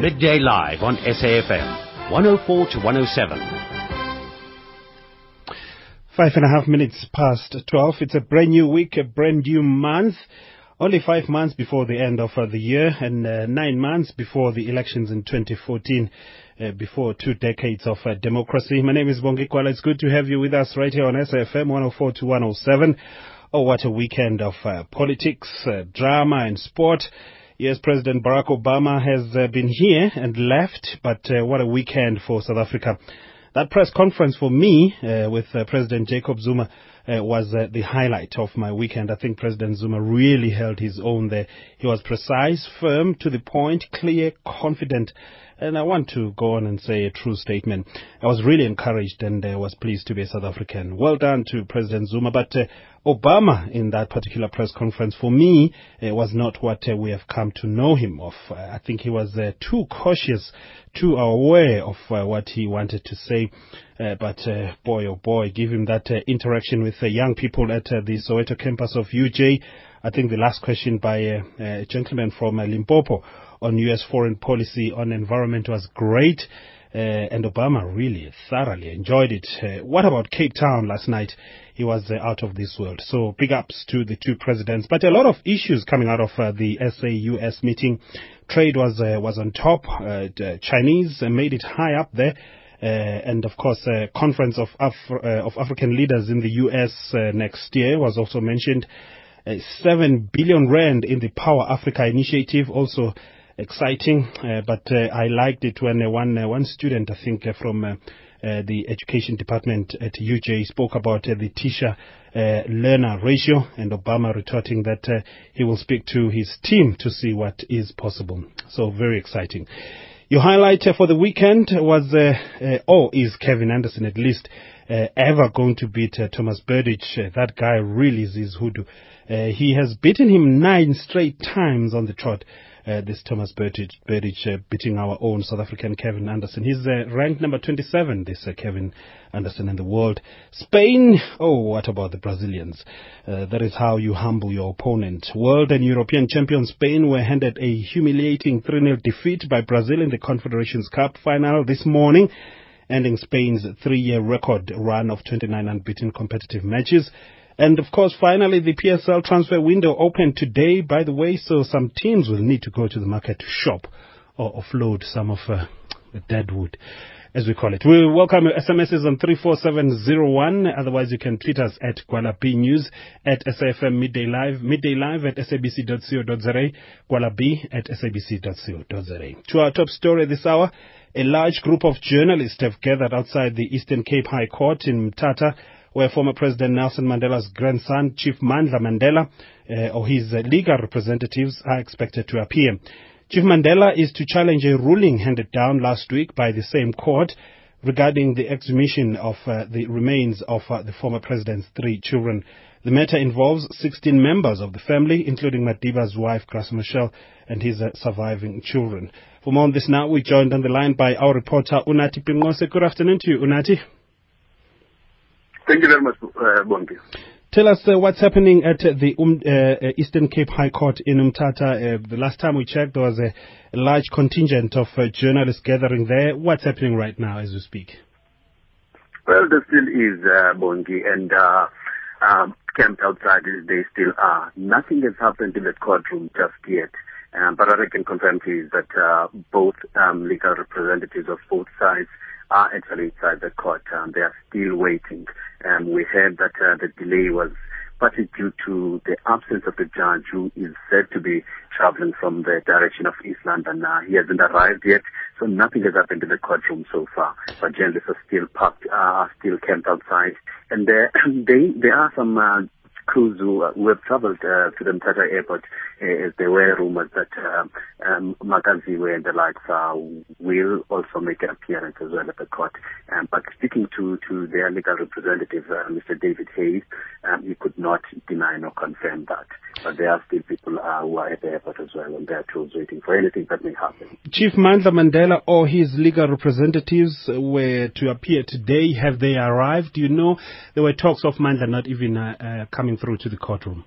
Midday Live on SAFM, 104 to 107. Five and a half minutes past 12. It's a brand new week, a brand new month. Only five months before the end of uh, the year and uh, nine months before the elections in 2014, uh, before two decades of uh, democracy. My name is Bongi Kwala. It's good to have you with us right here on SAFM 104 to 107. Oh, what a weekend of uh, politics, drama and sport. Yes, President Barack Obama has uh, been here and left, but uh, what a weekend for South Africa. That press conference for me uh, with uh, President Jacob Zuma uh, was uh, the highlight of my weekend. I think President Zuma really held his own there. He was precise, firm, to the point, clear, confident, and I want to go on and say a true statement. I was really encouraged and uh, was pleased to be a South African. Well done to President Zuma, but uh, Obama in that particular press conference for me uh, was not what uh, we have come to know him of. Uh, I think he was uh, too cautious, too aware of uh, what he wanted to say. Uh, but boy, oh boy, give him that interaction with young people at the Soweto campus of UJ. I think the last question by a gentleman from Limpopo on U.S. foreign policy on environment was great. Uh, and Obama really thoroughly enjoyed it. Uh, what about Cape Town last night? He was uh, out of this world. So big ups to the two presidents. But a lot of issues coming out of uh, the SAUS meeting. Trade was uh, was on top. Uh, Chinese made it high up there. And of course, conference of Af- of African leaders in the U.S. Next year was also mentioned. Uh, Seven billion rand in the Power Africa initiative also exciting. Uh, but uh, I liked it when uh, one one student, I think, from uh, the education department at UJ spoke about uh, the teacher uh, learner ratio, and Obama retorting that he will speak to his team to see what is possible. So very exciting. Your highlight for the weekend was, or is Kevin Anderson at least, ever going to beat Thomas Berdych? Uh, that guy really is his hoodoo. He has beaten him nine straight times on the trot. Uh, this Thomas Berdych, Berdych uh, beating our own South African Kevin Anderson. He's uh, ranked number 27, this uh, Kevin Anderson in the world. Spain, oh, what about the Brazilians? Uh, that is how you humble your opponent. World and European champion Spain were handed a humiliating 3-0 defeat by Brazil in the Confederations Cup final this morning ending Spain's three-year record run of 29 unbeaten competitive matches. And of course, finally, the PSL transfer window opened today, by the way, so some teams will need to go to the market to shop or offload some of uh, the dead wood, as we call it. We welcome your SMSs on 34701. Otherwise, you can tweet us at Kuala B News, at SAFM Midday Live, Midday Live at sabc.co.za, B at sabc.co.za. To our top story this hour, a large group of journalists have gathered outside the Eastern Cape High Court in Mthatha where former President Nelson Mandela's grandson, Chief Mandla Mandela, uh, or his uh, legal representatives are expected to appear. Chief Mandela is to challenge a ruling handed down last week by the same court regarding the exhumation of uh, the remains of uh, the former president's three children. The matter involves 16 members of the family, including Madiba's wife, Graça Machel, and his uh, surviving children. For more on this now, we're joined on the line by our reporter, Unathi Pinqose. Good afternoon to you, Unathi. Thank you very much, uh, Bongi. Tell us uh, what's happening at uh, the um, uh, Eastern Cape High Court in Umtata. Uh, the last time we checked, there was a, a large contingent of uh, journalists gathering there. What's happening right now as we speak? Well, there still is, uh, Bongi, and uh, um, camped outside, they still are. Nothing has happened in the courtroom just yet. Um, but what I can confirm to you is that uh, both um, legal representatives of both sides are actually inside the court. Um, they are still waiting. Um, we heard that uh, the delay was partly due to the absence of the judge who is said to be traveling from the direction of East London. Uh, he hasn't arrived yet, so nothing has happened in the courtroom so far. But journalists are still parked, uh, are still camped outside. And there, they, there are some uh, crews who, uh, who have traveled uh, to the Mthatha airport uh, there were rumors that uh, um, Makaziwe and the likes uh, will also make an appearance as well at the court. Um, but speaking to, to their legal representative, uh, Mr. David Hayes, um, he could not deny nor confirm that. But there are still people uh, who are at the airport as well and they're tools waiting for anything that may happen. Chief Mandla Mandela or his legal representatives were to appear today. Have they arrived? You know there were talks of Mandla not even uh, uh, coming through to the courtroom?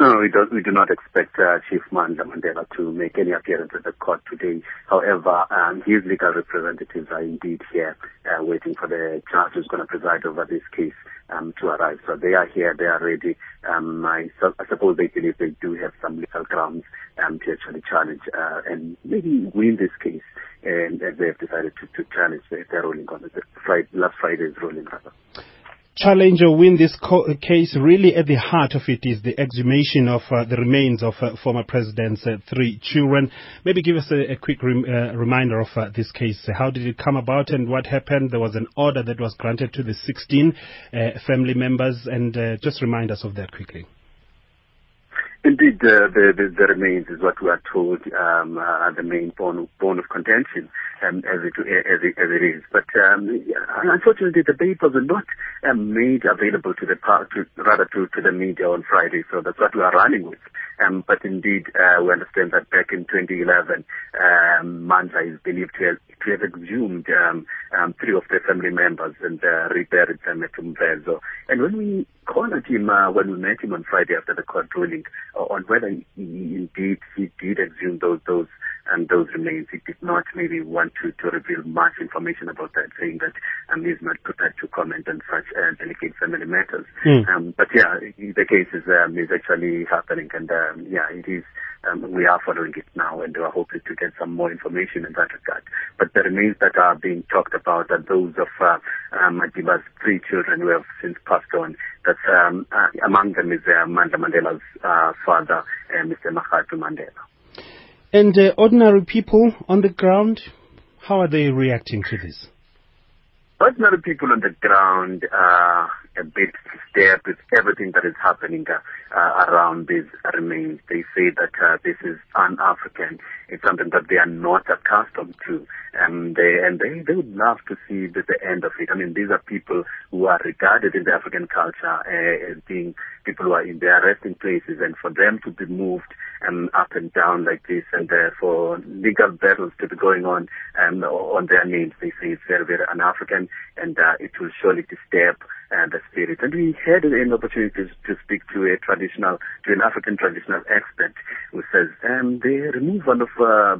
No, we, do, we do not expect uh, Chief Mandla Mandela to make any appearance at the court today. However, um, his legal representatives are indeed here uh, waiting for the judge who's going to preside over this case um, to arrive. So they are here, they are ready. Um, I, I, suppose they believe they do have some legal grounds um, to actually challenge uh, and maybe win this case. And, and they have decided to, to challenge their ruling on it. Friday, last Friday's ruling, rather challenge or win this case, really at the heart of it is the exhumation of uh, the remains of uh, former president's uh, three children. Maybe give us a, a quick rem uh, reminder of uh, this case. How did it come about and what happened? There was an order that was granted to the 16 uh, family members, and just remind us of that quickly. Indeed, the, the, the, remains is what we are told um, the main bone, bone of contention um, as, it, as, it, as it is. But um, unfortunately, the papers were not um, made available to the to, rather to, to the media on Friday, so that's what we are running with. Um, but indeed, uh, we understand that back in 2011, um, is believed to have, to have exhumed um, um, three of their family members and uh, reburied them at Umvezo. And when we cornered him, uh, when we met him on Friday after the court ruling, uh, on whether he, indeed he did exhume those those and those remains. He did not maybe want to, to reveal much information about that, saying that um, he's not prepared to comment on such uh, delicate family matters. Mm. Um, but yeah, the case is, um, is actually happening, and um, yeah, it is. Um, we are following it now, and we are hoping to get some more information in that regard. But the remains that are being talked about are those of uh, um, Madiba's three children who have since passed on. That's um, uh, among them is uh, Mandla Mandela's uh, father, uh, Mr. Makgatho Mandela. And uh, ordinary people on the ground, how are they reacting to this? Ordinary people on the ground are a bit disturbed with everything that is happening uh, around these remains. They say that uh, this is un-African. It's something that they are not accustomed to. Um, they, and they, they would love to see the, the end of it. I mean, these are people who are regarded in the African culture uh, as being people who are in their resting places. And for them to be moved um, up and down like this and uh, for legal battles to be going on um, on their names, they say it's very, very un-African and uh, it will surely disturb uh, the spirit. And we had an opportunity to, to speak to a traditional, to an African traditional expert who says um, the removal of uh,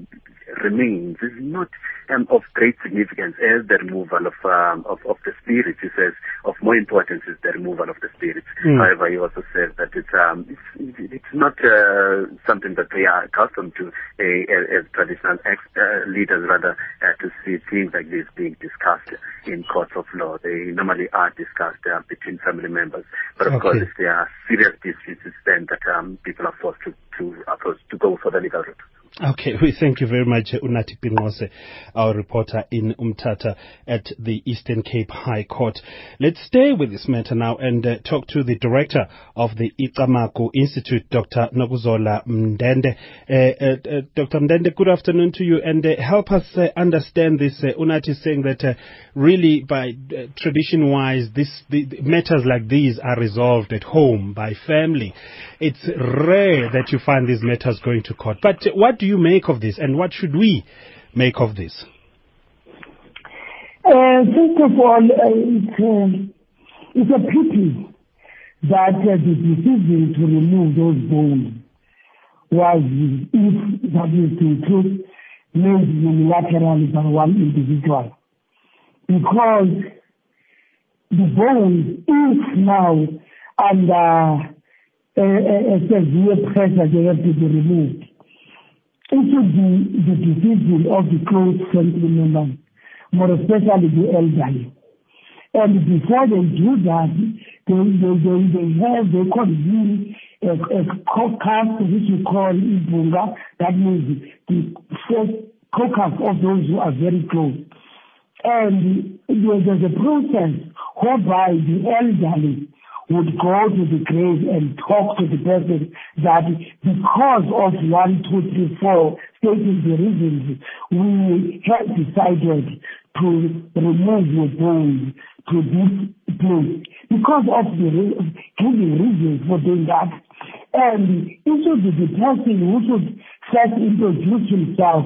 remains is not um, of great significance as the removal of, um, of, of the spirits. He says of more importance is the removal of the spirits. Mm. However, he also says that it's um, it's, it's not uh, something that they are accustomed to uh, as traditional ex- uh, leaders, rather uh, to see things like this being discussed in courts of law. They normally are discussed uh, between family members, but of okay. course, if there are serious disputes, then that um, people are forced to to, to go for the legal route. Okay, we thank you very much, Unathi Pinqose, our reporter in Umtata at the Eastern Cape High Court. Let's stay with this matter now and uh, talk to the director of the Icamagu Institute, Dr. Nokuzola Mndende. Uh, uh, uh Dr. Mndende, good afternoon to you and uh, help us uh, understand this. Unathi is saying that really by tradition-wise, this, the, matters like these are resolved at home by family. It's rare that you find these matters going to court. But what do you make of this, and what should we make of this? Uh, first of all, uh, it's, uh, it's a pity that uh, the decision to remove those bones was, if that is the truth, made unilaterally by one individual. Because the bones, is now under uh, a severe pressure, they have to be removed also the, the decision of the close family members, more especially the elderly. And before they do that, they, they, they, they have, they convene a, a caucus, which we call Ibunga, that means the first caucus of those who are very close. And there's a process whereby the elderly would go to the grave and talk to the person that because of one, two, three, four, stating the reasons, we have decided to remove your bones to this place because of the giving reasons for doing that. And it should be the person who should first introduce himself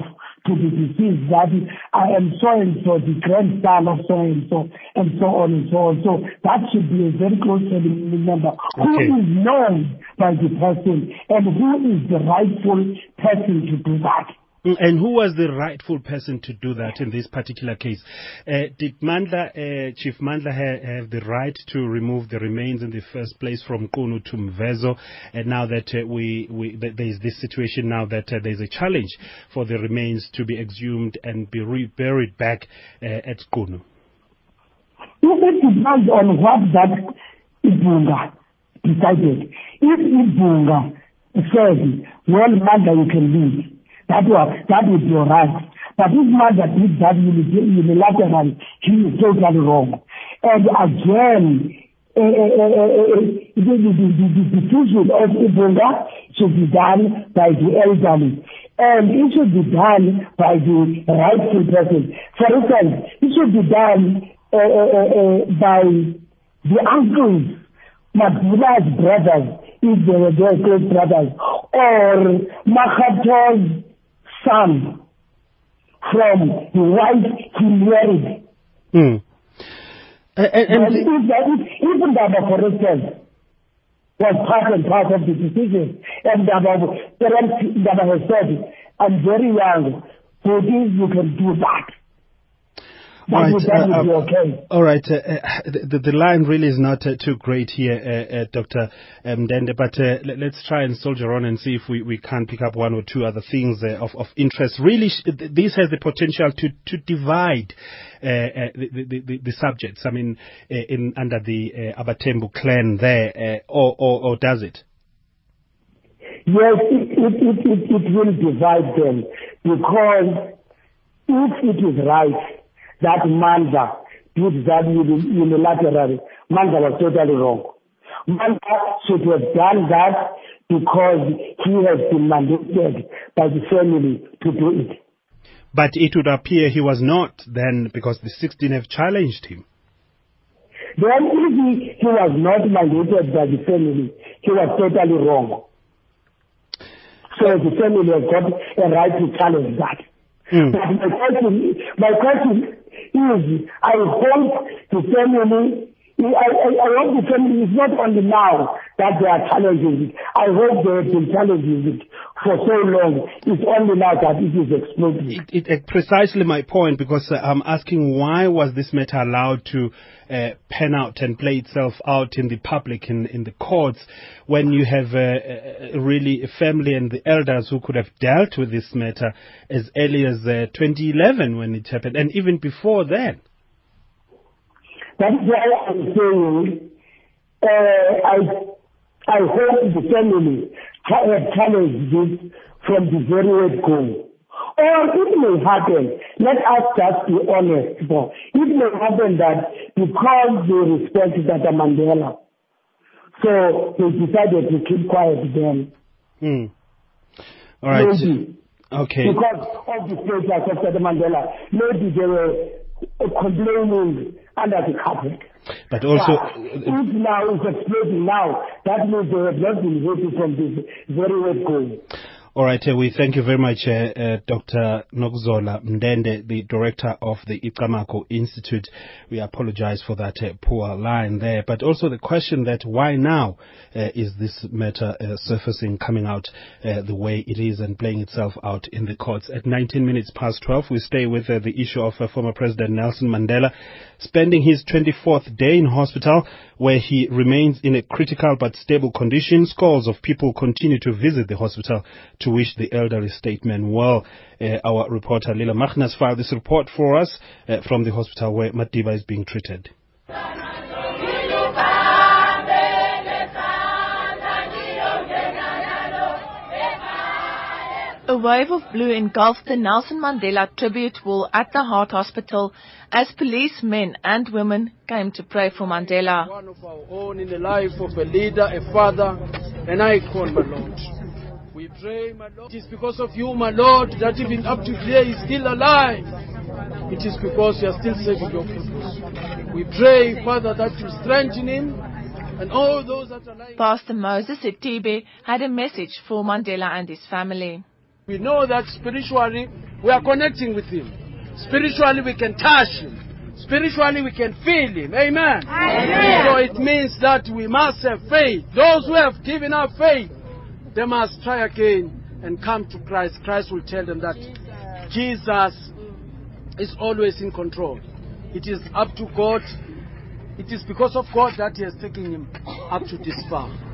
to the deceased that I am so and so, the grandson of so and so, and so on and so on. So that should be a very close family member Okay. who is known by the person and who is the rightful person to do that. Mm, And who was the rightful person to do that in this particular case? Uh, did Mandla, uh, Chief Mandla ha- have the right to remove the remains in the first place from Kunu to Mvezo? And now that uh, we, we that there is this situation now that uh, there is a challenge for the remains to be exhumed and be re- buried back uh, at Kunu. It depends on what that Ibunga decided. If Ibunga said, well, mother, you can leave, that was, that would be alright. But if mother did that uni- unilaterally, he is totally wrong. And again, uh, uh, uh, the, the, the, the decision of Ibunga should be done by the elderly. And it should be done by the rightful person. For instance, it should be done uh, uh, uh, by the uncles, Mabula's brothers, if they were their close brothers, or Makgatho's son from the wife he married. Mm. And, And and, if that is, even Daba, for instance, was part and part of the decision, and Daba, parents, Daba has said, I'm very young, for this you can do that. Right, uh, uh, okay. All right. Uh, uh, the, the line really is not uh, too great here, uh, uh, Dr. Um, Dende, but uh, let, us try and soldier on and see if we, we can pick up one or two other things uh, of, of interest. Really, sh- this has the potential to, to divide uh, uh, the, the, the, the subjects, I mean, uh, in, under the uh, Abatembu clan there, uh, or, or, or does it? Yes, it, it, it, it, it will divide them because if it is right that Manda did that uni- unilaterally, Manda was totally wrong. Manda should have done that because he has been mandated by the family to do it. But it would appear he was not then because the 16 have challenged him. Then if he, he was not mandated by the family, he was totally wrong. So the family has got a right to challenge that. Mm. But my question, my question is, I hope the family, I, I, I hope the family is not only now that they are challenging it. I hope they have been challenging it for so long. It's only now that it is exploding. It, it, it precisely my point because uh, I'm asking why was this matter allowed to uh, pan out and play itself out in the public in, in the courts when you have uh, uh, really a family and the elders who could have dealt with this matter as early as uh, 2011 when it happened and even before then. That is why I'm saying, uh, I, I hope the family ha- have challenged this from the very word go. Or it may happen, let us just be honest, but it may happen that because they respect Tata Mandela, so they decided to keep quiet then. Hmm. All right. Maybe. Okay. Because of the status of Tata Mandela, maybe they were uh, complaining under the carpet. But also, if now it's exploding now, that means they have not been happy from this very word going. All right, uh, we thank you very much, uh, uh, Dr. Nokuzola Mndende, the director of the Icamagu Institute. We apologize for that uh, poor line there, but also the question that why now uh, is this matter uh, surfacing, coming out the way it is and playing itself out in the courts. At 19 minutes past 12, we stay with the issue of former President Nelson Mandela spending his 24th day in hospital where he remains in a critical but stable condition. Scores of people continue to visit the hospital to wish the elderly statesman well. Uh, our reporter Lila Magnus filed this report for us uh, from the hospital where Madiba is being treated. A wave of blue engulfed the Nelson Mandela tribute wall at the Heart Hospital as policemen and women came to pray for Mandela. One of our own in the life of a leader, a father, an icon, my Lord. We pray, my Lord. It is because of you, my Lord, that even up to today he is still alive. It is because you are still saving your people. We pray, Father, that you strengthen him and all those that are lying. Pastor Moses Etibe had a message for Mandela and his family. We know that spiritually we are connecting with him. Spiritually, we can touch him. Spiritually, we can feel him. Amen. Amen. So it means that we must have faith. Those who have given up faith, they must try again and come to Christ. Christ will tell them that Jesus is always in control. It is up to God. It is because of God that He has taken him up to this far.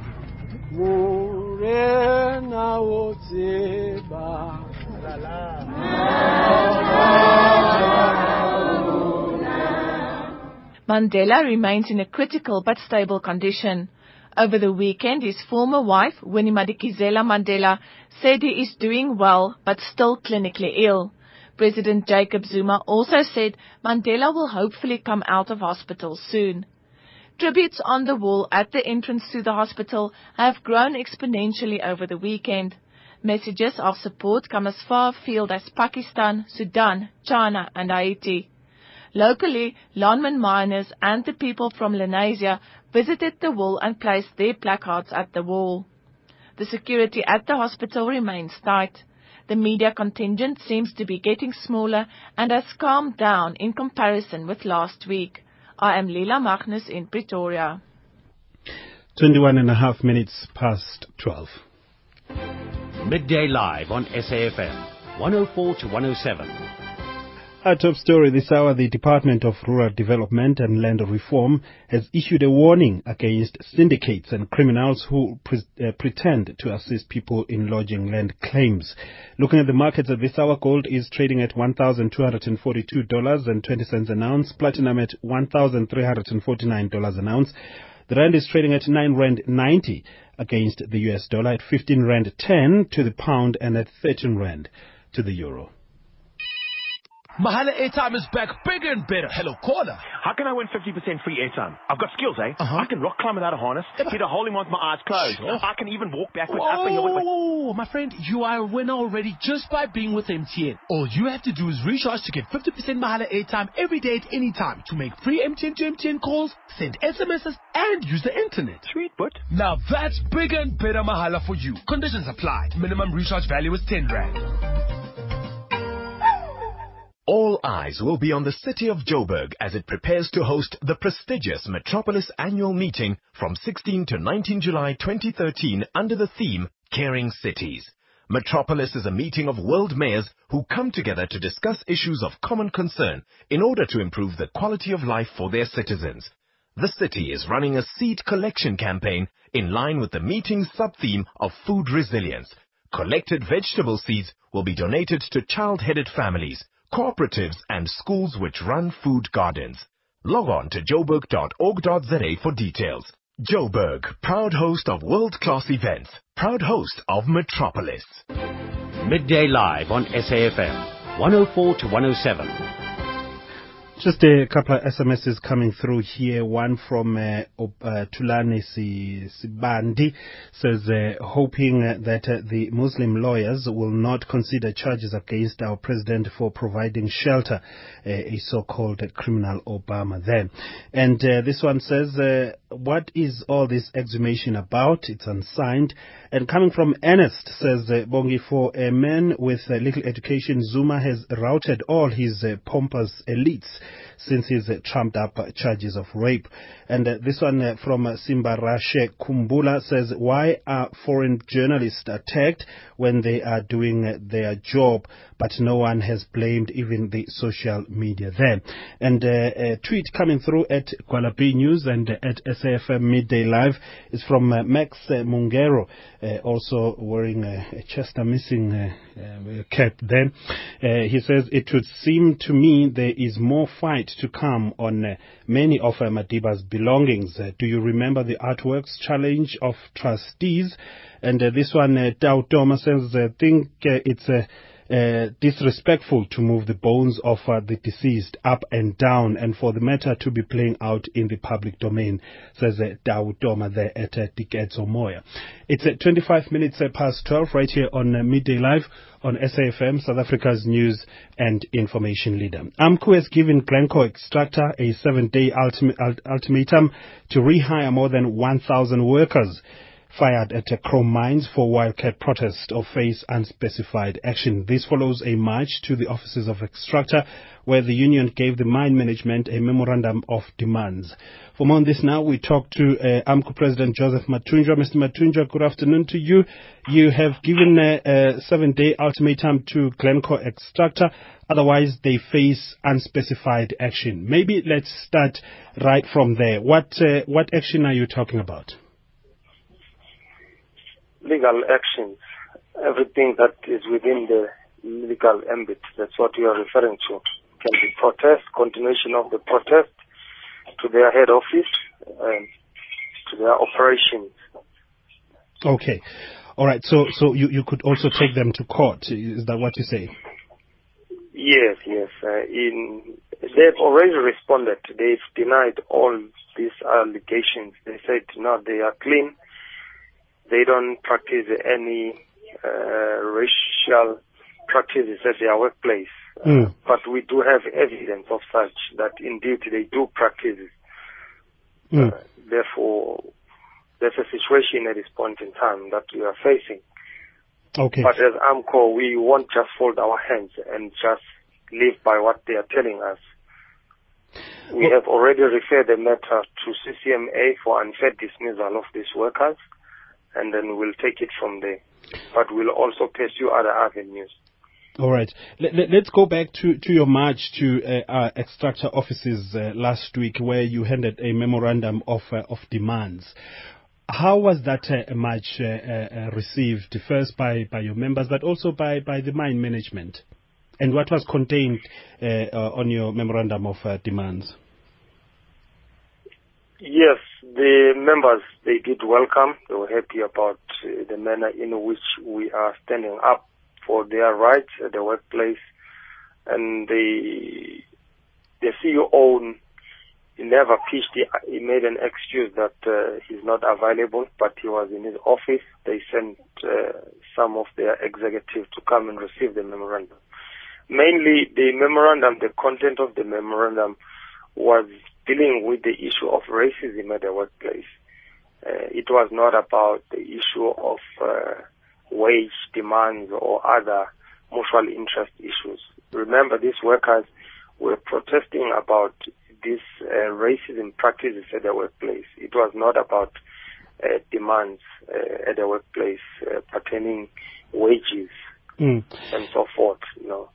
Mandela remains in a critical but stable condition. Over the weekend, his former wife, Winnie Madikizela Mandela, said he is doing well but still clinically ill. President Jacob Zuma also said Mandela will hopefully come out of hospital soon. Tributes on the wall at the entrance to the hospital have grown exponentially over the weekend. Messages of support come as far afield as Pakistan, Sudan, China and Haiti. Locally, Lonmin miners and the people from Lenasia visited the wall and placed their placards at the wall. The security at the hospital remains tight. The media contingent seems to be getting smaller and has calmed down in comparison with last week. I am Lila Magnus in Pretoria. 21 and a half minutes past 12. Midday Live on SAFM, 104 to 107. Our top story this hour, the Department of Rural Development and Land Reform has issued a warning against syndicates and criminals who pre- uh, pretend to assist people in lodging land claims. Looking at the markets at this hour, gold is trading at $1,242.20 an ounce, platinum at $1,349 an ounce. The rand is trading at 9 rand 90 against the US dollar, at 15 rand 10 to the pound and at 13 rand to the euro. Mahala airtime is back bigger and better. Hello, caller. How can I win 50% free airtime? I've got skills, eh? Uh-huh. I can rock climb without a harness, hit a hole in one with my eyes closed. Sure. I can even walk backwards Whoa, up a hill with my... my friend, you are a winner already just by being with MTN. All you have to do is recharge to get 50% Mahala airtime every day at any time to make free MTN to MTN calls, send SMSs, and use the internet. Sweet, but... Now that's bigger and better Mahala for you. Conditions apply. Minimum recharge value is 10 Rand. All eyes will be on the city of Joburg as it prepares to host the prestigious Metropolis Annual Meeting from 16 to 19 July 2013 under the theme Caring Cities. Metropolis is a meeting of world mayors who come together to discuss issues of common concern in order to improve the quality of life for their citizens. The city is running a seed collection campaign in line with the meeting's sub-theme of food resilience. Collected vegetable seeds will be donated to child-headed families cooperatives and schools which run food gardens. Log on to joburg.org.za for details. Joburg, proud host of world-class events, proud host of Metropolis. Midday Live on SAFM, 104 to 107. Just a couple of SMSs coming through here. One from uh, uh, Tulani Sibandi says, uh, hoping that uh, the Muslim lawyers will not consider charges against our president for providing shelter, uh, a so-called criminal Obama there. And uh, this one says, what is all this exhumation about? It's unsigned. And coming from Ernest says, uh, Bongi, for a man with uh, little education, Zuma has routed all his uh, pompous elites since his uh, trumped up uh, charges of rape. And uh, this one uh, from uh, Simba Rashe Kumbula says, why are foreign journalists attacked when they are doing uh, their job, but no one has blamed even the social media there? And a tweet coming through at Kuala News and at SAFM Midday Live is from Max Mungero, also wearing a Chester missing cap there. he says, it would seem to me there is more fight to come on uh, many of uh, Madiba's belongings. Uh, do you remember the artworks challenge of trustees? And uh, this one, uh, Dow Thomas says, I think uh, it's a uh, disrespectful to move the bones of uh, the deceased up and down and for the matter to be playing out in the public domain, says uh, Dawood Doma there at uh, Dikedzo Moya. It's uh, 25 minutes uh, past 12 right here on uh, Midday Live on SAFM, South Africa's news and information leader. AMCU has given Glencore Xstrata a seven-day ultim- ultimatum to rehire more than 1,000 workers. Fired at uh, Chrome Mines for wildcat protest or face unspecified action. This follows a march to the offices of Xstrata where the union gave the mine management a memorandum of demands. For more on this now, we talk to uh, AMCU President Joseph Mathunjwa. Mr. Mathunjwa, good afternoon to you. You have given a, a seven-day ultimatum to Glencore Xstrata. Otherwise, they face unspecified action. Maybe let's start right from there. What uh, what action are you talking about? Legal actions. Everything that is within the legal ambit. That's what you are referring to. Can be protest, continuation of the protest, to their head office, um, to their operations. Okay. All right. So, so you, you could also take them to court. Is that what you say? Yes, yes. Uh, in they've already responded. They've denied all these allegations. They said no, they are clean. They don't practice any uh, racial practices at their workplace. Mm. But we do have evidence of such that indeed they do practice. Mm. Uh, therefore, there's a situation at this point in time that we are facing. Okay. But as AMCU, we won't just fold our hands and just live by what they are telling us. We have already referred the matter to CCMA for unfair dismissal of these workers, and then we'll take it from there. But we'll also pursue other avenues. All right. Let, us go back to, to your march to uh, our Xstrata offices uh, last week where you handed a memorandum of, uh, of demands. How was that uh, march uh, uh, received, first by, by your members, but also by, by the mine management? And what was contained on your memorandum of demands? Yes, the members, they did welcome. They were happy about the manner in which we are standing up for their rights at the workplace. And the the CEO he never pitched. He, he made an excuse that uh, he's not available, but he was in his office. They sent uh, some of their executives to come and receive the memorandum. Mainly, the memorandum, the content of the memorandum was dealing with the issue of racism at the workplace. Uh, it was not about the issue of uh, wage demands or other mutual interest issues. Remember, these workers were protesting about these uh, racism practices at the workplace. It was not about uh, demands uh, at the workplace uh, pertaining wages mm. and so forth. You know.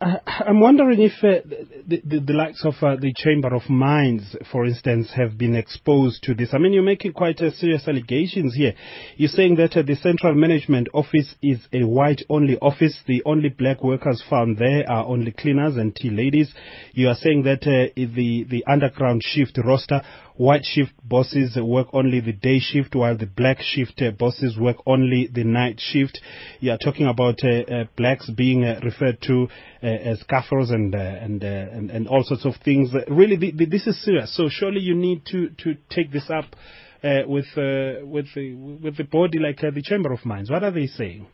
I'm wondering if uh, the, the, the, likes of uh, the Chamber of Mines, for instance, have been exposed to this. I mean, you're making quite uh, serious allegations here. You're saying that uh, the Central Management Office is a white-only office. The only black workers found there are only cleaners and tea ladies. You are saying that uh, the, the underground shift roster White shift bosses work only the day shift while the black shift uh, bosses work only the night shift. You are talking about uh, uh, blacks being uh, referred to uh, as kafirs and, uh, and, and, and all sorts of things. really, the, the, this is serious. So surely you need to, to take this up with, with, the, with the body like the Chamber of Mines. What are they saying?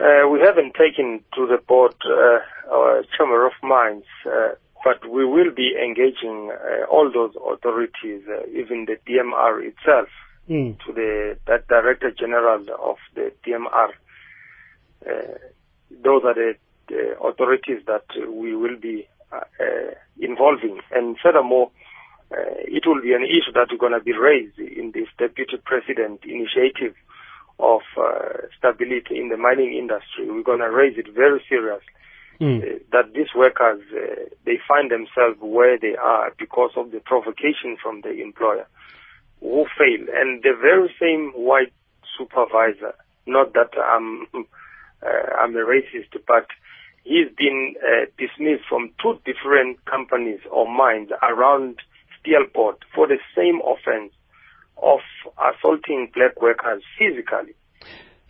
we haven't taken to the board our Chamber of Mines but we will be engaging uh, all those authorities, uh, even the DMR itself, mm. to the that Director General of the DMR. Uh, those are the, the, authorities that we will be uh, uh, involving. And furthermore, uh, it will be an issue that is going to be raised in this Deputy President initiative of stability in the mining industry. We're going to raise it very seriously uh, that these workers uh, they find themselves where they are because of the provocation from the employer who fail, and the very same white supervisor. Not that I'm uh, I'm a racist, but he's been dismissed from two different companies or mines around Steelpoort for the same offense of assaulting black workers physically.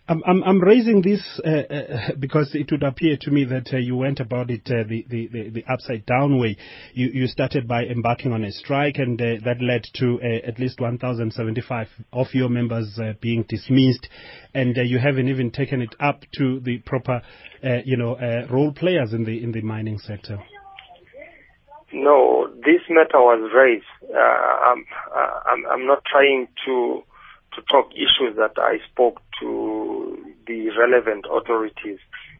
I'm, I'm, I'm raising this uh, uh, because it would appear to me that uh, you went about it uh, the, the, the, upside down way. You, you started by embarking on a strike, and uh, that led to uh, at least 1,075 of your members being dismissed, and you haven't even taken it up to the proper, you know, role players in the in the mining sector. No, this matter was raised. I'm, I'm, I'm not trying to to talk issues that I spoke to the relevant authorities,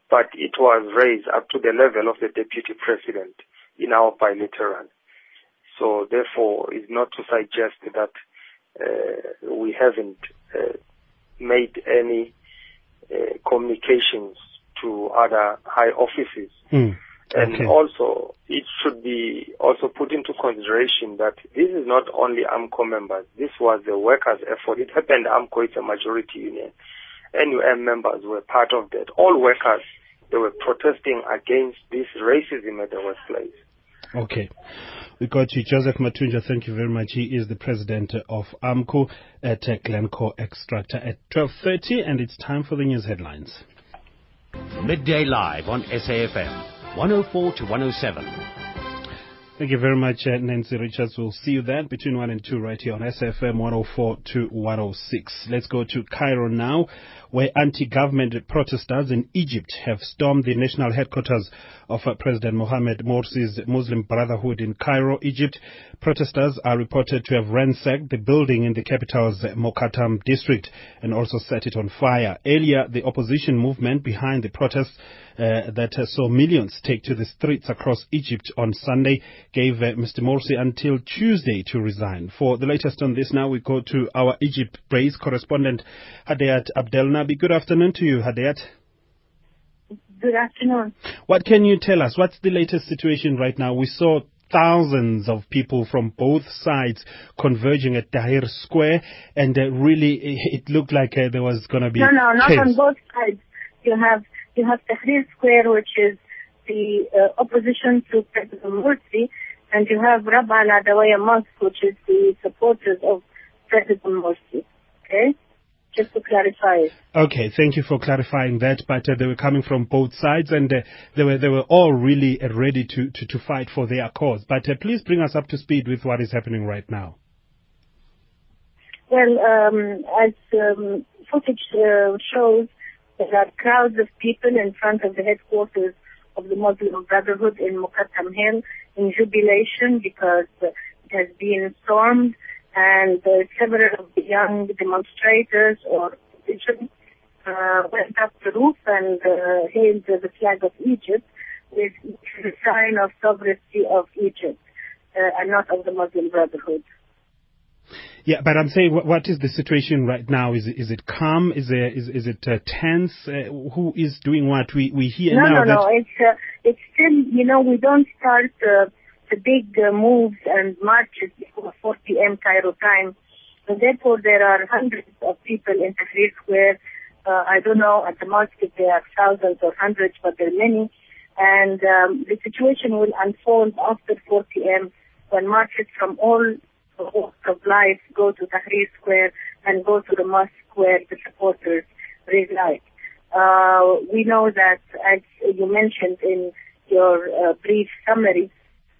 but it was raised up to the level of the deputy president in our bilateral. So therefore, it's not to suggest that uh, we haven't uh, made any uh, communications to other high offices. Mm. And Okay. also, it should be also put into consideration that this is not only AMCU members. This was the workers' effort. It happened AMCU is a majority union. NUM members were part of that. All workers, they were protesting against this racism at the workplace. Okay. We got you, Joseph Mathunjwa. Thank you very much. He is the president of AMCU at Glencore Xstrata at 12.30, and it's time for the news headlines. Midday Live on SAFM 104 to 107. Thank you very much, uh, Nancy Richards. We'll see you then between 1 and 2 right here on SFM 104 to 106. Let's go to Cairo now, where anti-government protesters in Egypt have stormed the national headquarters of uh, President Mohamed Morsi's Muslim Brotherhood in Cairo, Egypt. Protesters are reported to have ransacked the building in the capital's Mokatam district and also set it on fire. Earlier, the opposition movement behind the protests uh, that uh, saw millions take to the streets across Egypt on Sunday gave uh, Mr. Morsi until Tuesday to resign. For the latest on this now, we go to our Egypt-based correspondent, Hadayat Abdelnabi. Good afternoon to you, Hadayat. Good afternoon. What can you tell us? What's the latest situation right now? We saw thousands of people from both sides converging at Tahrir Square, and uh, really it looked like uh, there was going to be No, no, not chaos. on both sides. You have you have Tahrir Square, which is the uh, opposition to President Morsi, and you have Rabaa Al Adawiya Mosque, which is the supporters of President Morsi. Okay, just to clarify. Okay, thank you for clarifying that. But uh, they were coming from both sides, and uh, they were they were all really uh, ready to, to, to fight for their cause. But uh, please bring us up to speed with what is happening right now. Well, um, as um, footage uh, shows, there are crowds of people in front of the headquarters of the Muslim Brotherhood in Muqattam Hill in jubilation because it has been stormed and uh, several of the young demonstrators or opposition uh, went up the roof and uh, hailed the flag of Egypt with the sign of sovereignty of Egypt uh, and not of the Muslim Brotherhood. Yeah, but I'm saying, what, what is the situation right now? Is it, is it calm? Is there, is, is it uh, tense? Uh, who is doing what? We we hear no, now no, that no. It's uh, it's still, you know, we don't start uh, the big uh, moves and marches before 4 p.m. Cairo time. And therefore, there are hundreds of people in Tahrir Square. Uh, I don't know at the mosque if there are thousands or hundreds, but there are many. And um, the situation will unfold after 4 p.m. when marches from all walks of life go to Tahrir Square and go to the mosque where the supporters reside. Uh, we know that, as you mentioned in your uh, brief summary,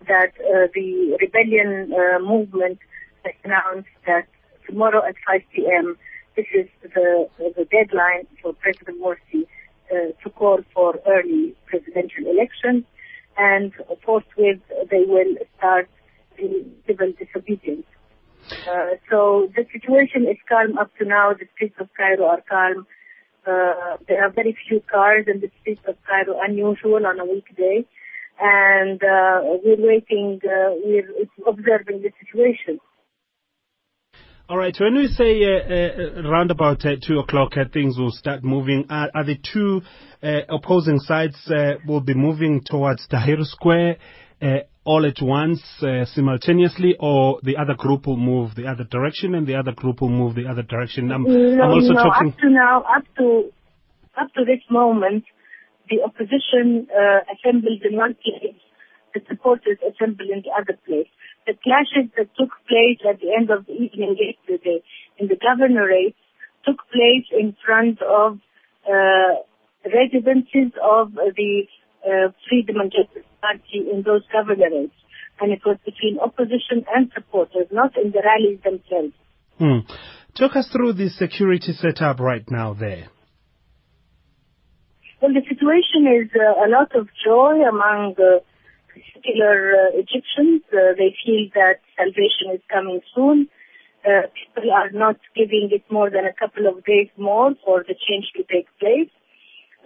that uh, the rebellion uh, movement announced that tomorrow at 5 p.m. this is the the deadline for President Morsi uh, to call for early presidential elections, and forthwith they will start the civil disobedience. Uh, so the situation is calm up to now. The streets of Cairo are calm. Uh, there are very few cars in the streets of Cairo, unusual on a weekday. And uh, we're waiting, uh, we're observing the situation. All right. When we say uh, uh, around about uh, two o'clock, uh, things will start moving. Are, are the two uh, opposing sides uh, will be moving towards Tahrir Square uh, all at once, uh, simultaneously, or the other group will move the other direction and the other group will move the other direction? I'm, no, I'm also no, talking. up to now, up to up to this moment, the opposition uh, assembled in one place, the supporters assembled in the other place. The clashes that took place at the end of the evening yesterday in the governorate took place in front of uh, residences of the uh, Freedom and Justice Party in those governorates. And it was between opposition and supporters, not in the rallies themselves. Hmm. Talk us through the security setup right now there. Well, the situation is uh, a lot of joy among the secular uh, Egyptians. Uh, they feel that salvation is coming soon. uh, people are not giving it more than a couple of days more for the change to take place.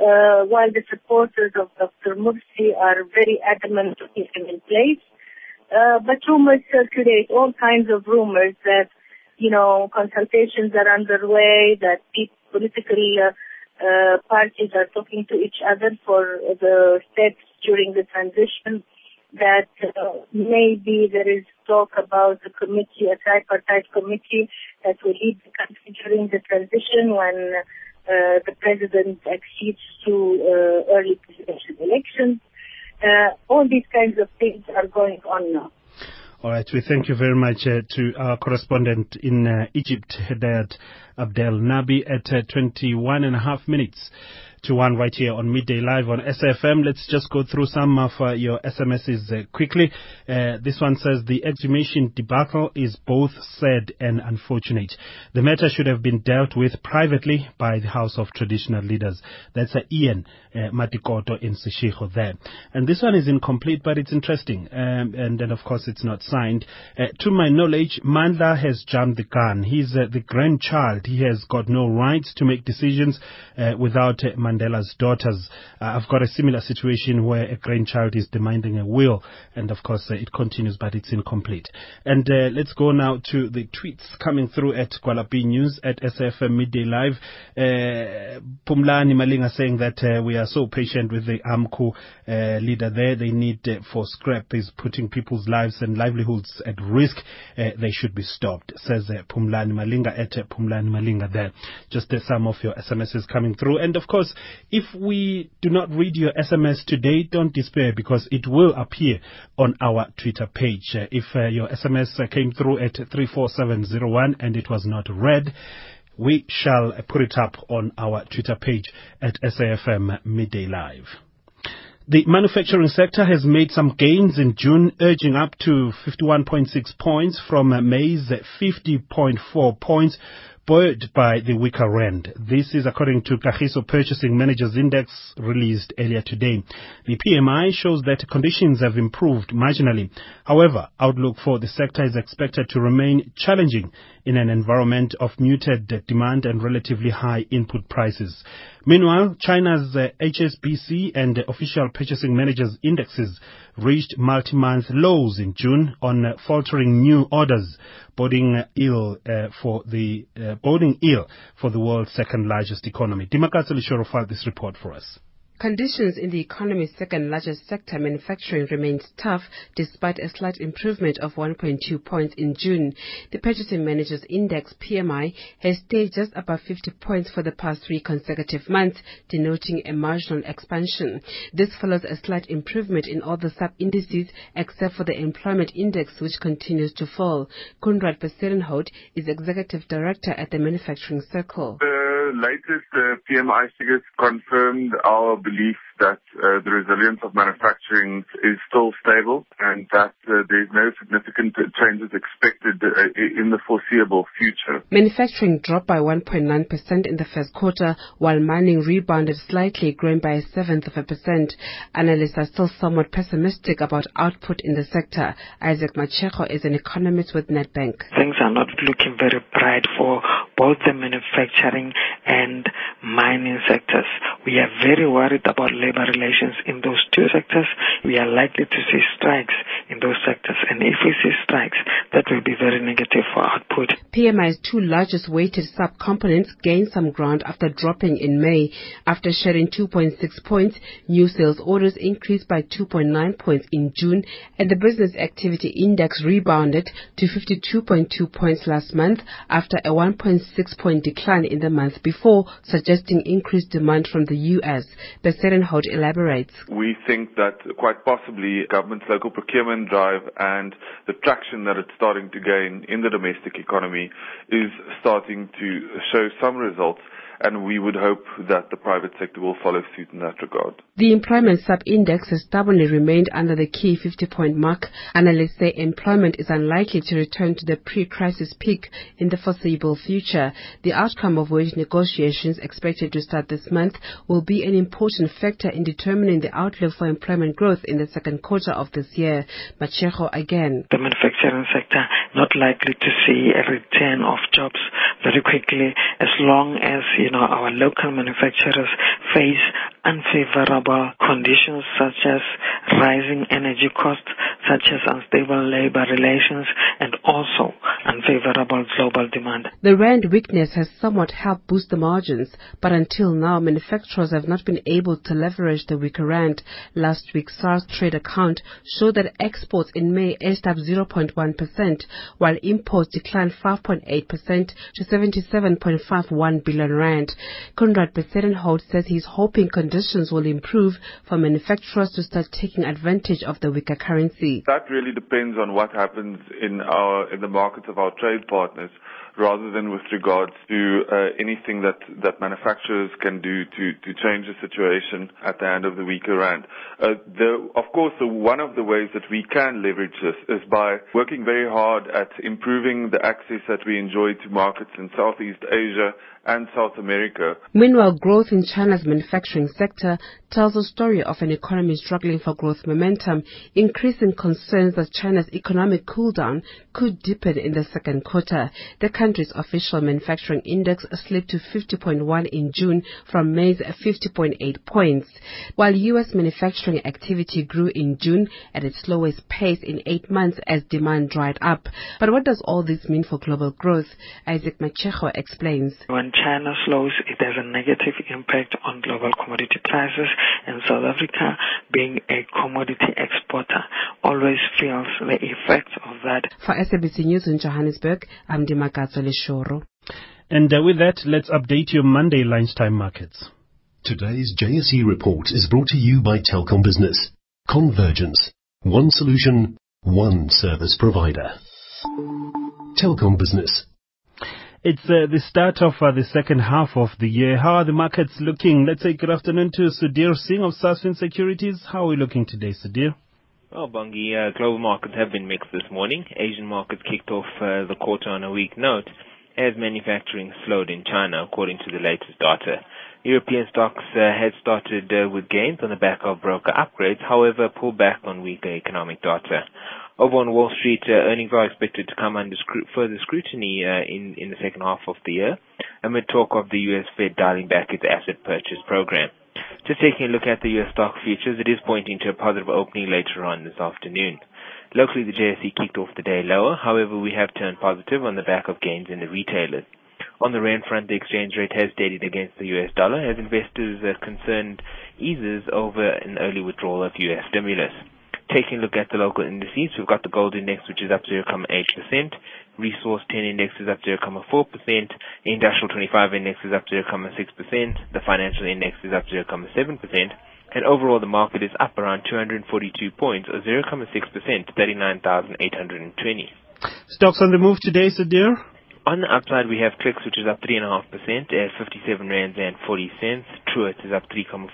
Uh, while the supporters of Dr. Mursi are very adamant to keep him in place. Uh, but rumors circulate, all kinds of rumors that, you know, consultations are underway, that people, political uh, parties are talking to each other for the steps during the transition that uh, maybe there is talk about a committee, a tripartite committee that will lead the country during the transition when uh, the president accedes to uh, early presidential elections. Uh, all these kinds of things are going on now. All right, we thank you very much uh, to our correspondent in uh, Egypt, Hedayat Abdel Nabi, at uh, 21 and a half minutes to one right here on Midday Live on SFM. Let's just go through some of uh, your SMSs uh, quickly. Uh, this one says the exhumation debacle is both sad and unfortunate. The matter should have been dealt with privately by the House of Traditional Leaders. That's uh, Ian uh, Matikoto in Seshego there. And this one is incomplete, but it's interesting. Um, and then, of course, it's not signed. Uh, to my knowledge, Mandla has jumped the gun. He's the grandchild. He has got no rights to make decisions without uh, Mandela's daughters. Uh, I've got a similar situation where a grandchild is demanding a will, and of course uh, it continues, but it's incomplete. And uh, let's go now to the tweets coming through at Kwalapi News at SFM Midday Live. Uh, Pumlani Malinga saying that uh, we are so patient with the AMCU uh, leader there. They need for scrap is putting people's lives and livelihoods at risk. They should be stopped, says Pumlani Malinga at Pumlani Malinga there. Just some of your SMSs coming through. And of course, if we do not read your SMS today, don't despair because it will appear on our Twitter page. Uh, if uh, your SMS uh, came through at 34701 and it was not read, we shall put it up on our Twitter page at SAFM Midday Live. The manufacturing sector has made some gains in June, urging up to 51.6 points from May's 50.4 points, buoyed by the weaker rand. This is according to Kagiso Purchasing Managers Index released earlier today. The PMI shows that conditions have improved marginally. However, outlook for the sector is expected to remain challenging in an environment of muted demand and relatively high input prices. Meanwhile, China's uh, HSBC and uh, official purchasing managers indexes reached multi-month lows in June on uh, faltering new orders, boding ill uh, for the uh, boding ill for the world's second largest economy. Dimakatso Leshoro filed this report for us. Conditions in the economy's second largest sector, manufacturing, remained tough despite a slight improvement of 1.2 points in June. The Purchasing Managers Index PMI has stayed just above 50 points for the past three consecutive months, denoting a marginal expansion. This follows a slight improvement in all the sub-indices except for the Employment Index, which continues to fall. Conrad Bezuidenhout is Executive Director at the Manufacturing Circle. The latest uh, PMI figures confirmed our belief that uh, the resilience of manufacturing is still stable and that uh, there's no significant changes expected uh, in the foreseeable future. Manufacturing dropped by 1.9% in the first quarter, while mining rebounded slightly, growing by a seventh of a percent. Analysts are still somewhat pessimistic about output in the sector. Isaac Matshego is an economist with Nedbank. Things are not looking very bright for both the manufacturing and mining sectors. We are very worried about labor relations in those two sectors. We are likely to see strikes in those sectors. And if we see strikes, that will be very negative for output. PMI's two largest weighted sub-components gained some ground after dropping in May. After sharing 2.6 points, new sales orders increased by 2.9 points in June, and the business activity index rebounded to 52.2 points last month after a 1.6 point decline in the month before, suggesting increased demand from the U.S. Bezuidenhout elaborates. We think that quite possibly government's local procurement drive and the traction that it's starting to gain in the domestic economy is starting to show some results and we would hope that the private sector will follow suit in that regard. The employment sub-index has stubbornly remained under the key 50-point mark. Analysts say employment is unlikely to return to the pre-crisis peak in the foreseeable future. The outcome of wage negotiations expected to start this month will be an important factor in determining the outlook for employment growth in the second quarter of this year. Matshego again. The manufacturing sector not likely to see a return of jobs very quickly as long as, you know, our local manufacturers face unfavorable conditions such as rising energy costs, such as unstable labor relations, and also unfavorable global demand. The rand weakness has somewhat helped boost the margins, but until now, manufacturers have not been able to leverage the weaker rand. Last week's SARS trade account showed that exports in May edged up 0.1%, while imports declined 5.8% to 77.51 billion rand. Conrad Bezuidenhout says he's hoping conditions will improve for manufacturers to start taking advantage of the weaker currency. That really depends on what happens in our in the markets of our trade partners rather than with regards to uh, anything that, that manufacturers can do to, to change the situation at the end of the weaker rand. Uh, of course, the, one of the ways that we can leverage this is by working very hard at improving the access that we enjoy to markets in Southeast Asia and South America. Meanwhile, growth in China's manufacturing sector tells a story of an economy struggling for growth momentum, increasing concerns that China's economic cooldown could deepen in the second quarter. The country's official manufacturing index slipped to 50.1 in June from May's 50.8 points, while U.S. manufacturing activity grew in June at its slowest pace in eight months as demand dried up. But what does all this mean for global growth? Isaac Matshego explains. When China slows, it has a negative impact on global commodity prices, and South Africa, being a commodity exporter, always feels the effects of that. For SABC News in Johannesburg, I'm Dimakatso Leshoro. And uh, with that, let's update your Monday lunchtime markets. Today's JSE report is brought to you by Telkom Business. Convergence. One solution, one service provider. Telkom Business. It's uh, the start of uh, the second half of the year. How are the markets looking? Let's say good afternoon to Sudhir Singh of Sasfin Securities. How are we looking today, Sudhir? Well, Bongi, uh, global markets have been mixed this morning. Asian markets kicked off uh, the quarter on a weak note as manufacturing slowed in China, according to the latest data. European stocks uh, had started uh, with gains on the back of broker upgrades, however, pulled back on weaker economic data. Over on Wall Street, uh, earnings are expected to come under scru- further scrutiny uh, in, in the second half of the year, amid talk of the U.S. Fed dialing back its asset purchase program. Just taking a look at the U.S. stock futures, it is pointing to a positive opening later on this afternoon. Locally, the JSE kicked off the day lower. However, we have turned positive on the back of gains in the retailers. On the rand front, the exchange rate has steadied against the US dollar as investors are concerned eases over an early withdrawal of US stimulus. Taking a look at the local indices, we've got the gold index, which is up 0.8%. Resource 10 index is up 0.4%. Industrial 25 index is up 0.6%. The financial index is up 0.7%. And overall, the market is up around 242 points, or 0.6% to 39,820. Stocks on the move today, Sudhir? On the upside, we have Clicks, which is up 3.5% at 57 rands and 40 cents. Truett is up 3.4%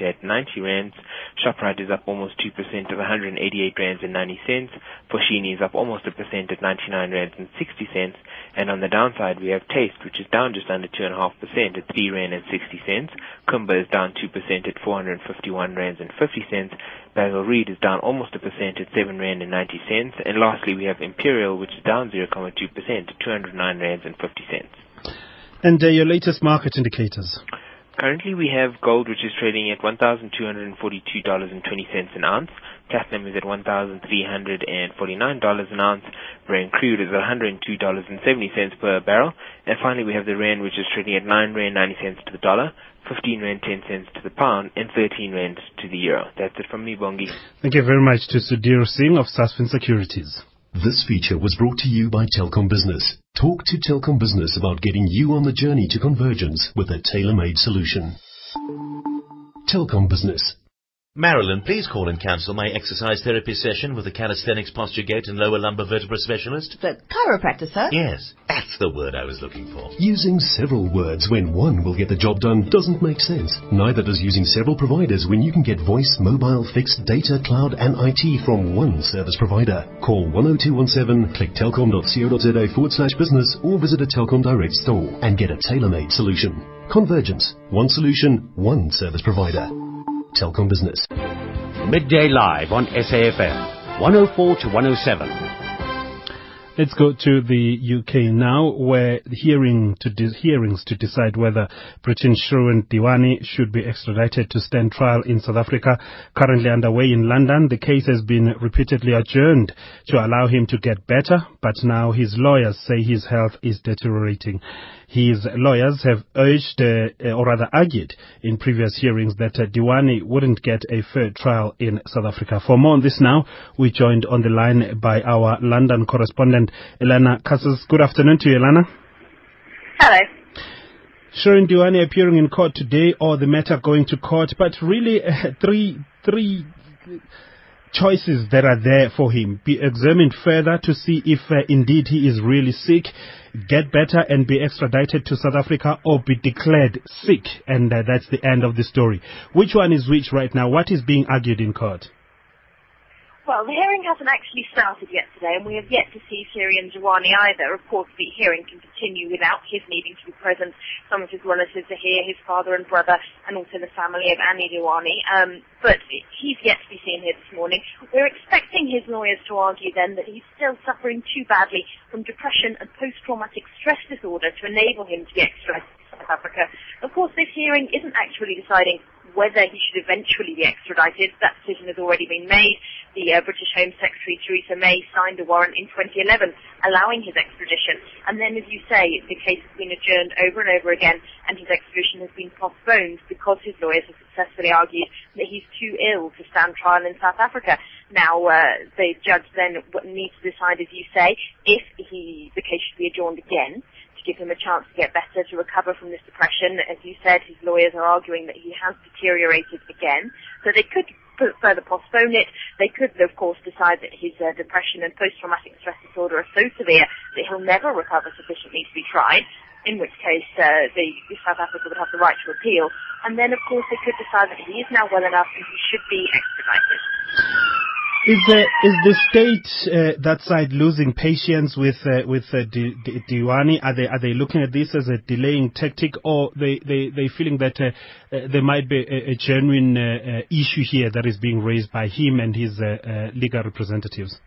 at 90 rands. Shoprite is up almost 2% at 188 rands and 90 cents. Foschini is up almost a percent at 99 rands and 60 cents. And on the downside, we have Taste, which is down just under 2.5% at 3 rand and 60 cents. Kumba is down 2% at 451 rands and 50 cents. Basil Reed is down almost a percent at 7 rand and 90 cents. And lastly, we have Imperial, which is down 0.2% at 209 rands and 50 cents. And uh, your latest market indicators? Currently, we have gold, which is trading at $1,242.20 an ounce. Platinum is at $1,349 an ounce. Brent crude is at $102.70 per barrel. And finally, we have the rand, which is trading at 9 rand 90 cents to the dollar, 15 rand 10 cents to the pound, and 13 rand to the euro. That's it from me, Bongi. Thank you very much to Sudhir Singh of Sasfin Securities. This feature was brought to you by Telkom Business. Talk to Telkom Business about getting you on the journey to convergence with a tailor-made solution. Telkom Business. Marilyn, please call and cancel my exercise therapy session with the calisthenics posture gait and lower lumbar vertebra specialist. The chiropractor, sir? Yes, that's the word I was looking for. Using several words when one will get the job done doesn't make sense. Neither does using several providers when you can get voice, mobile, fixed, data, cloud and IT from one service provider. Call 10217, click telkom.co.za forward slash business or visit a Telkom Direct store and get a tailor-made solution. Convergence. One solution, one service provider. Telkom Business. Midday Live on SAFM, 104 to 107. Let's go to the UK now, where hearing to de- hearings to decide whether Britain Shrien Dewani should be extradited to stand trial in South Africa, currently underway in London. The case has been repeatedly adjourned to allow him to get better, but now his lawyers say his health is deteriorating. His lawyers have urged, uh, or rather argued, in previous hearings that uh, Dewani wouldn't get a fair trial in South Africa. For more on this now, we joined on the line by our London correspondent, Elana Casas. Good afternoon to you, Elana. Hello. Shrien Dewani appearing in court today, or the matter going to court, but really uh, three three choices that are there for him. Be examined further to see if uh, indeed he is really sick, get better and be extradited to South Africa, or be declared sick, and uh, that's the end of the story. Which one is which right now? What is being argued in court? Well, the hearing hasn't actually started yet today, and we have yet to see Shrien Dewani either. Of course, the hearing can continue without his needing to be present. Some of his relatives are here, his father and brother, and also the family of Anni Dewani. Um, but he's yet to be seen here this morning. We're expecting his lawyers to argue then that he's still suffering too badly from depression and post-traumatic stress disorder to enable him to be extradited to South Africa. Of course, this hearing isn't actually deciding whether he should eventually be extradited. That decision has already been made. The uh, British Home Secretary Theresa May signed a warrant in 2011 allowing his extradition. And then, as you say, the case has been adjourned over and over again and his extradition has been postponed because his lawyers have successfully argued that he's too ill to stand trial in South Africa. Now, uh, the judge then needs to decide, as you say, if he, the case should be adjourned again give him a chance to get better, to recover from this depression. As you said, his lawyers are arguing that he has deteriorated again. So they could further postpone it. They could, of course, decide that his uh, depression and post-traumatic stress disorder are so severe that he'll never recover sufficiently to be tried. In which case, uh, the, South Africa would have the right to appeal. And then, of course, they could decide that he is now well enough and he should be extradited. Is the is the state uh, that side losing patience with uh, with uh, Di- Di- Dewani? Are they are they looking at this as a delaying tactic, or they they they feeling that uh, uh, there might be a, a genuine uh, uh, issue here that is being raised by him and his legal representatives?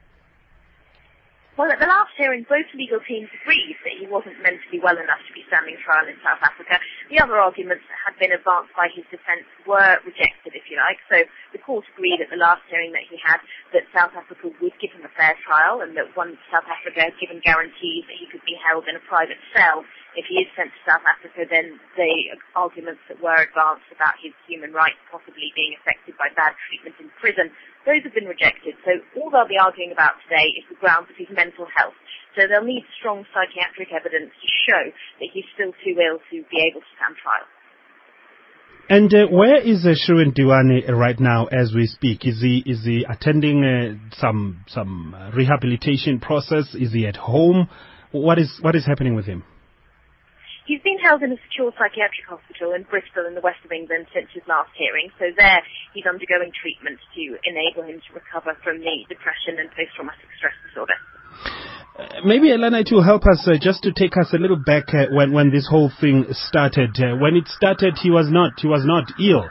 Well, at the last hearing, both legal teams agreed that he wasn't mentally well enough to be standing trial in South Africa. The other arguments that had been advanced by his defence were rejected, if you like. So the court agreed at the last hearing that he had that South Africa would give him a fair trial and that once South Africa had given guarantees that he could be held in a private cell, if he is sent to South Africa, then the arguments that were advanced about his human rights possibly being affected by bad treatment in prison those have been rejected. So all they'll be arguing about today is the grounds of his mental health. So they'll need strong psychiatric evidence to show that he's still too ill to be able to stand trial. And uh, where is uh, Shrien Dewani right now as we speak? Is he is he attending uh, some some uh, rehabilitation process? Is he at home? What is what is happening with him? He's been held in a secure psychiatric hospital in Bristol in the west of England since his last hearing. So there he's undergoing treatment to enable him to recover from the depression and post-traumatic stress disorder. Uh, maybe Elena to help us uh, just to take us a little back uh, when when this whole thing started. Uh, when it started, he was not he was not ill.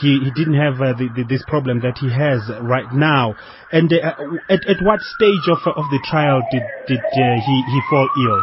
He he didn't have uh, the, the, this problem that he has right now. And at at what stage of of the trial did did he he fall ill?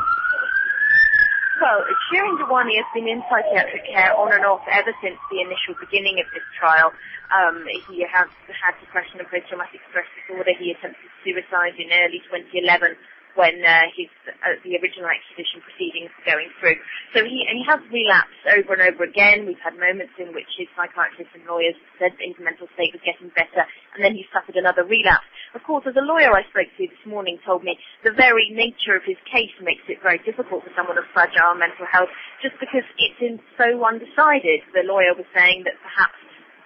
Well, Shrien Dewani has been in psychiatric care on and off ever since the initial beginning of this trial. Um, he has had depression and post-traumatic stress disorder. He attempted suicide in early 2011 when uh, his uh, the original extradition proceedings were going through. So he and he has relapsed over and over again. We've had moments in which his psychiatrists and lawyers said his mental state was getting better, and then he suffered another relapse. Of course, as a lawyer I spoke to this morning told me the very nature of his case makes it very difficult for someone of fragile mental health, just because it's in so undecided. The lawyer was saying that perhaps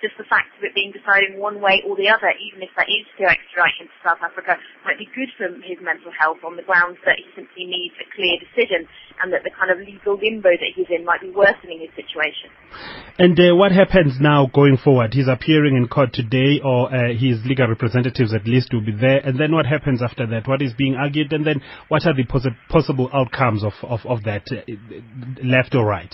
just the fact of it being decided one way or the other, even if that is to extradite him to South Africa, might be good for his mental health on the grounds that he simply needs a clear decision and that the kind of legal limbo that he's in might be worsening his situation. And uh, what happens now going forward? He's appearing in court today, or uh, his legal representatives at least will be there. And then what happens after that? What is being argued? And then what are the possi- possible outcomes of, of, of that, uh, left or right?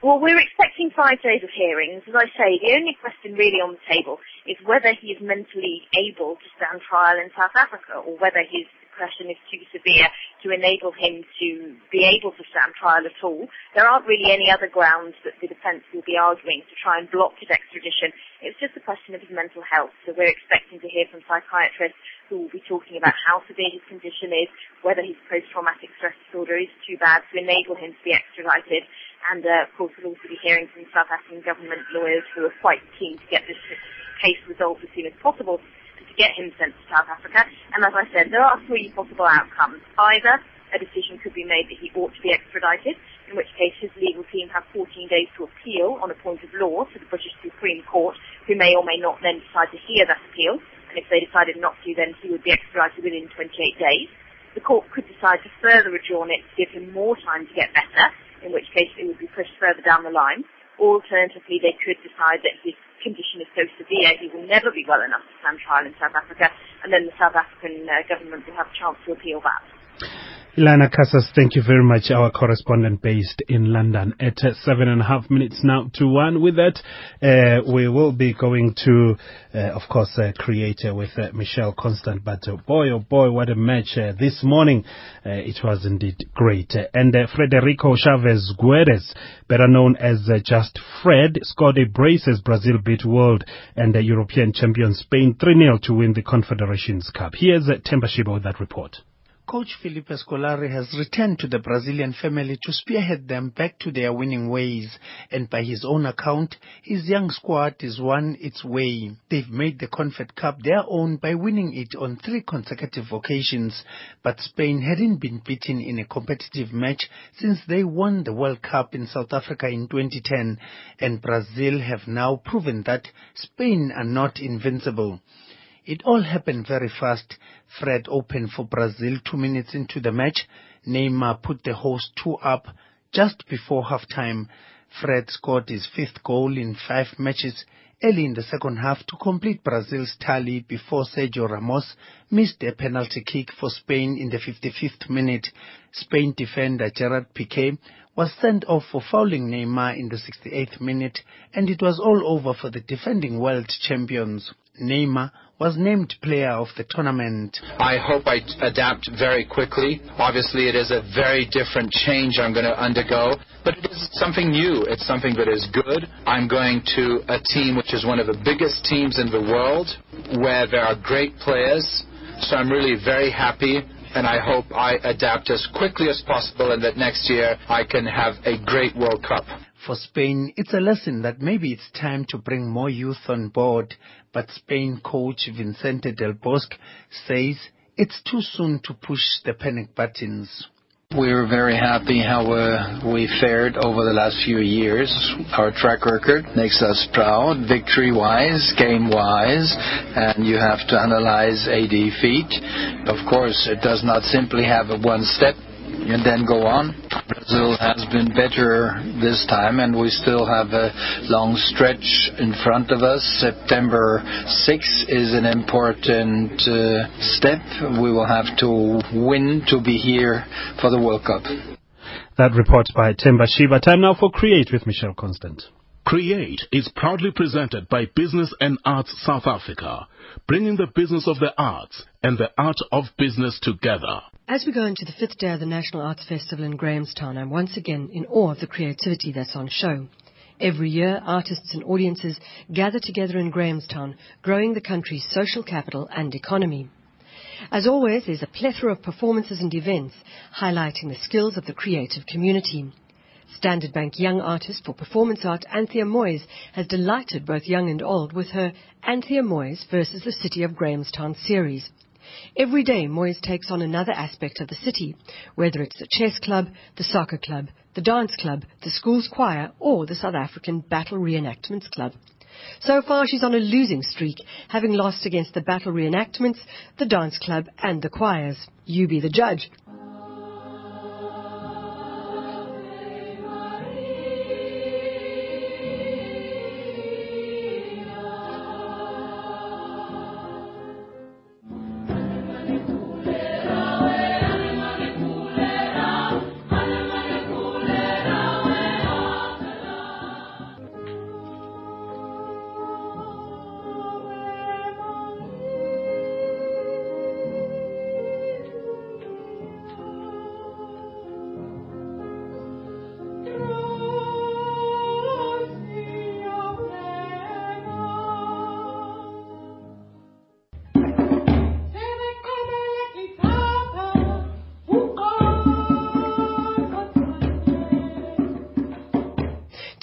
Well, we're expecting five days of hearings. As I say, the only question really on the table is whether he is mentally able to stand trial in South Africa or whether his depression is too severe to enable him to be able to stand trial at all. There aren't really any other grounds that the defence will be arguing to try and block his extradition. It's just a question of his mental health. So we're expecting to hear from psychiatrists who will be talking about how severe his condition is, whether his post-traumatic stress disorder is too bad to enable him to be extradited, and uh, of course we'll also be hearing from South African government lawyers who are quite keen to get this case resolved as soon as possible and to get him sent to South Africa. And as I said, there are three possible outcomes. Either a decision could be made that he ought to be extradited, in which case his legal team have 14 days to appeal on a point of law to the British Supreme Court, who may or may not then decide to hear that appeal. And if they decided not to, then he would be extradited within 28 days. The court could decide to further adjourn it to give him more time to get better, in which case it would be pushed further down the line. Alternatively, they could decide that his condition is so severe he will never be well enough to stand trial in South Africa, and then the South African uh, government will have a chance to appeal that. Ilana Casas, thank you very much, our correspondent based in London. At seven and a half minutes now to one. With that, uh, we will be going to, uh, of course, uh, Creator with uh, Michelle Constant. But uh, boy, oh boy, what a match uh, this morning. It was indeed great. And Frederico Chaves Guedes, better known as just Fred, scored a brace as Brazil beat world and European champion Spain 3-0 to win the Confederations Cup. Here's uh, Temba Shiba with that report. Coach Felipe Scolari has returned to the Brazilian family to spearhead them back to their winning ways, and by his own account, his young squad is won its way. They've made the Confed Cup their own by winning it on three consecutive occasions, but Spain hadn't been beaten in a competitive match since they won the World Cup in South Africa in 2010, and Brazil have now proven that Spain are not invincible. It all happened very fast. Fred opened for Brazil two minutes into the match. Neymar put the host two up just before halftime. Fred scored his fifth goal in five matches early in the second half to complete Brazil's tally before Sergio Ramos missed a penalty kick for Spain in the 55th minute. Spain defender Gerard Piqué was sent off for fouling Neymar in the 68th minute and it was all over for the defending world champions. Neymar was named player of the tournament. I hope I adapt very quickly. Obviously, it is a very different change I'm going to undergo, but it is something new. It's something that is good. I'm going to a team which is one of the biggest teams in the world, where there are great players. So I'm really very happy and I hope I adapt as quickly as possible and that next year I can have a great World Cup. For Spain, it's a lesson that maybe it's time to bring more youth on board, but Spain coach Vicente Del Bosque says it's too soon to push the panic buttons. We're very happy how uh, we fared over the last few years. Our track record makes us proud, victory-wise, game-wise, and you have to analyze a defeat. Of course, it does not simply have a one step and then go on. Brazil has been better this time, and we still have a long stretch in front of us. September 6 is an important uh, step. We will have to win to be here for the World Cup. That report by Temba Shiba. Time now for Create with Michelle Constant. Create is proudly presented by Business and Arts South Africa, bringing the business of the arts and the art of business together. As we go into the fifth day of the National Arts Festival in Grahamstown, I'm once again in awe of the creativity that's on show. Every year, artists and audiences gather together in Grahamstown, growing the country's social capital and economy. As always, there's a plethora of performances and events highlighting the skills of the creative community. Standard Bank Young Artist for Performance Art, Anthea Moyes, has delighted both young and old with her Anthea Moyes versus the City of Grahamstown series. Every day, Moyes takes on another aspect of the city, whether it's the chess club, the soccer club, the dance club, the school's choir, or the South African Battle Reenactments Club. So far, she's on a losing streak, having lost against the battle reenactments, the dance club, and the choirs. You be the judge.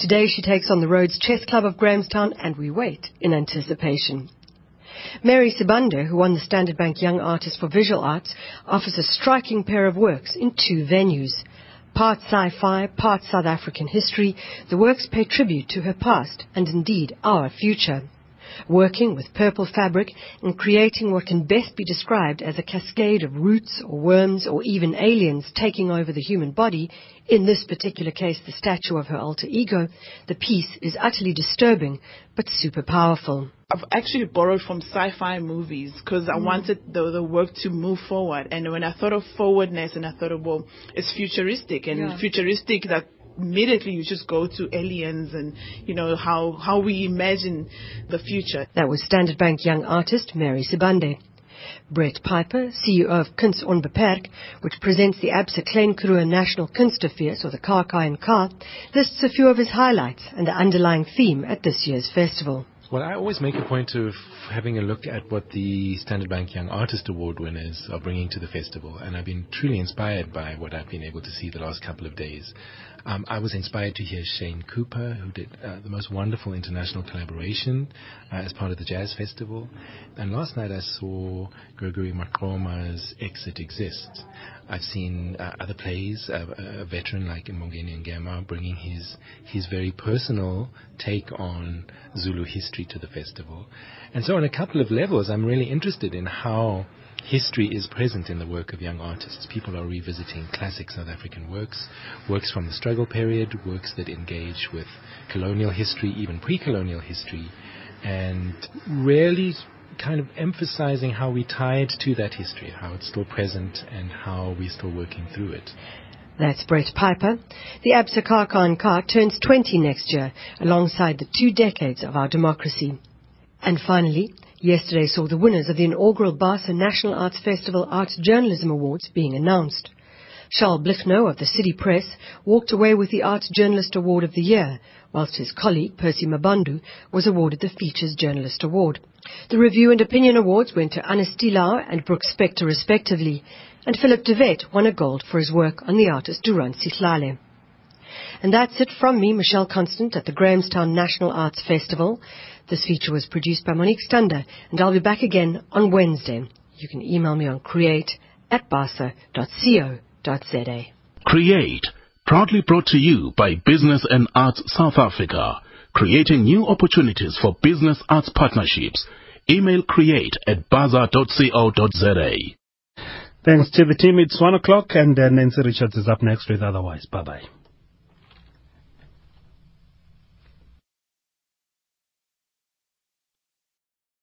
Today she takes on the Rhodes Chess Club of Grahamstown and we wait in anticipation. Mary Sibande, who won the Standard Bank Young Artist for Visual Arts, offers a striking pair of works in two venues. Part sci-fi, part South African history, the works pay tribute to her past and indeed our future working with purple fabric and creating what can best be described as a cascade of roots or worms or even aliens taking over the human body, in this particular case the statue of her alter ego, the piece is utterly disturbing but super powerful. I've actually borrowed from sci-fi movies because I Mm. wanted the, the work to move forward. And when I thought of forwardness, and I thought of well, it's futuristic, and Yeah. futuristic that immediately you just go to aliens and you know how how we imagine the future. That was Standard Bank young artist Mary Sibande. Brett Piper, CEO of Kunste Onbeperk, which presents the Absa Klein Karoo National Kunstefees, or the KAKA in Ka, lists a few of his highlights and the underlying theme at this year's festival. Well, I always make a point of having a look at what the Standard Bank Young Artist Award winners are bringing to the festival, and I've been truly inspired by what I've been able to see the last couple of days. Um, I was inspired to hear Shane Cooper, who did uh, the most wonderful international collaboration uh, as part of the Jazz Festival. And last night I saw Gregory Maqoma's Exit Exists. I've seen uh, other plays, uh, a veteran like Mbongeni Ngema bringing his his very personal take on Zulu history to the festival. And so on a couple of levels, I'm really interested in how history is present in the work of young artists. People are revisiting classic South African works, works from the struggle period, works that engage with colonial history, even pre-colonial history, and really kind of emphasizing how we tie it to that history, how it's still present and how we're still working through it. That's Brett Piper. The Absa Kaka and Ka turns 20 next year, alongside the two decades of our democracy. And finally, yesterday saw the winners of the inaugural Basa National Arts Festival Arts Journalism Awards being announced. Charles Blignaut of the City Press walked away with the Arts Journalist Award of the Year, whilst his colleague Percy Mabandu was awarded the Features Journalist Award. The Review and Opinion Awards went to Anna Stielau and Brooke Spector respectively, and Philip de Wet won a gold for his work on the artist Durant Sihlali. And that's it from me, Michelle Constant, at the Grahamstown National Arts Festival. This feature was produced by Monique Stander, and I'll be back again on Wednesday. You can email me on create at basa.co.za. Create, proudly brought to you by Business and Arts South Africa, creating new opportunities for business arts partnerships. Email create at basa.co.za. Thanks to the team. It's one o'clock, and uh, Nancy Richards is up next with Otherwise. Bye bye.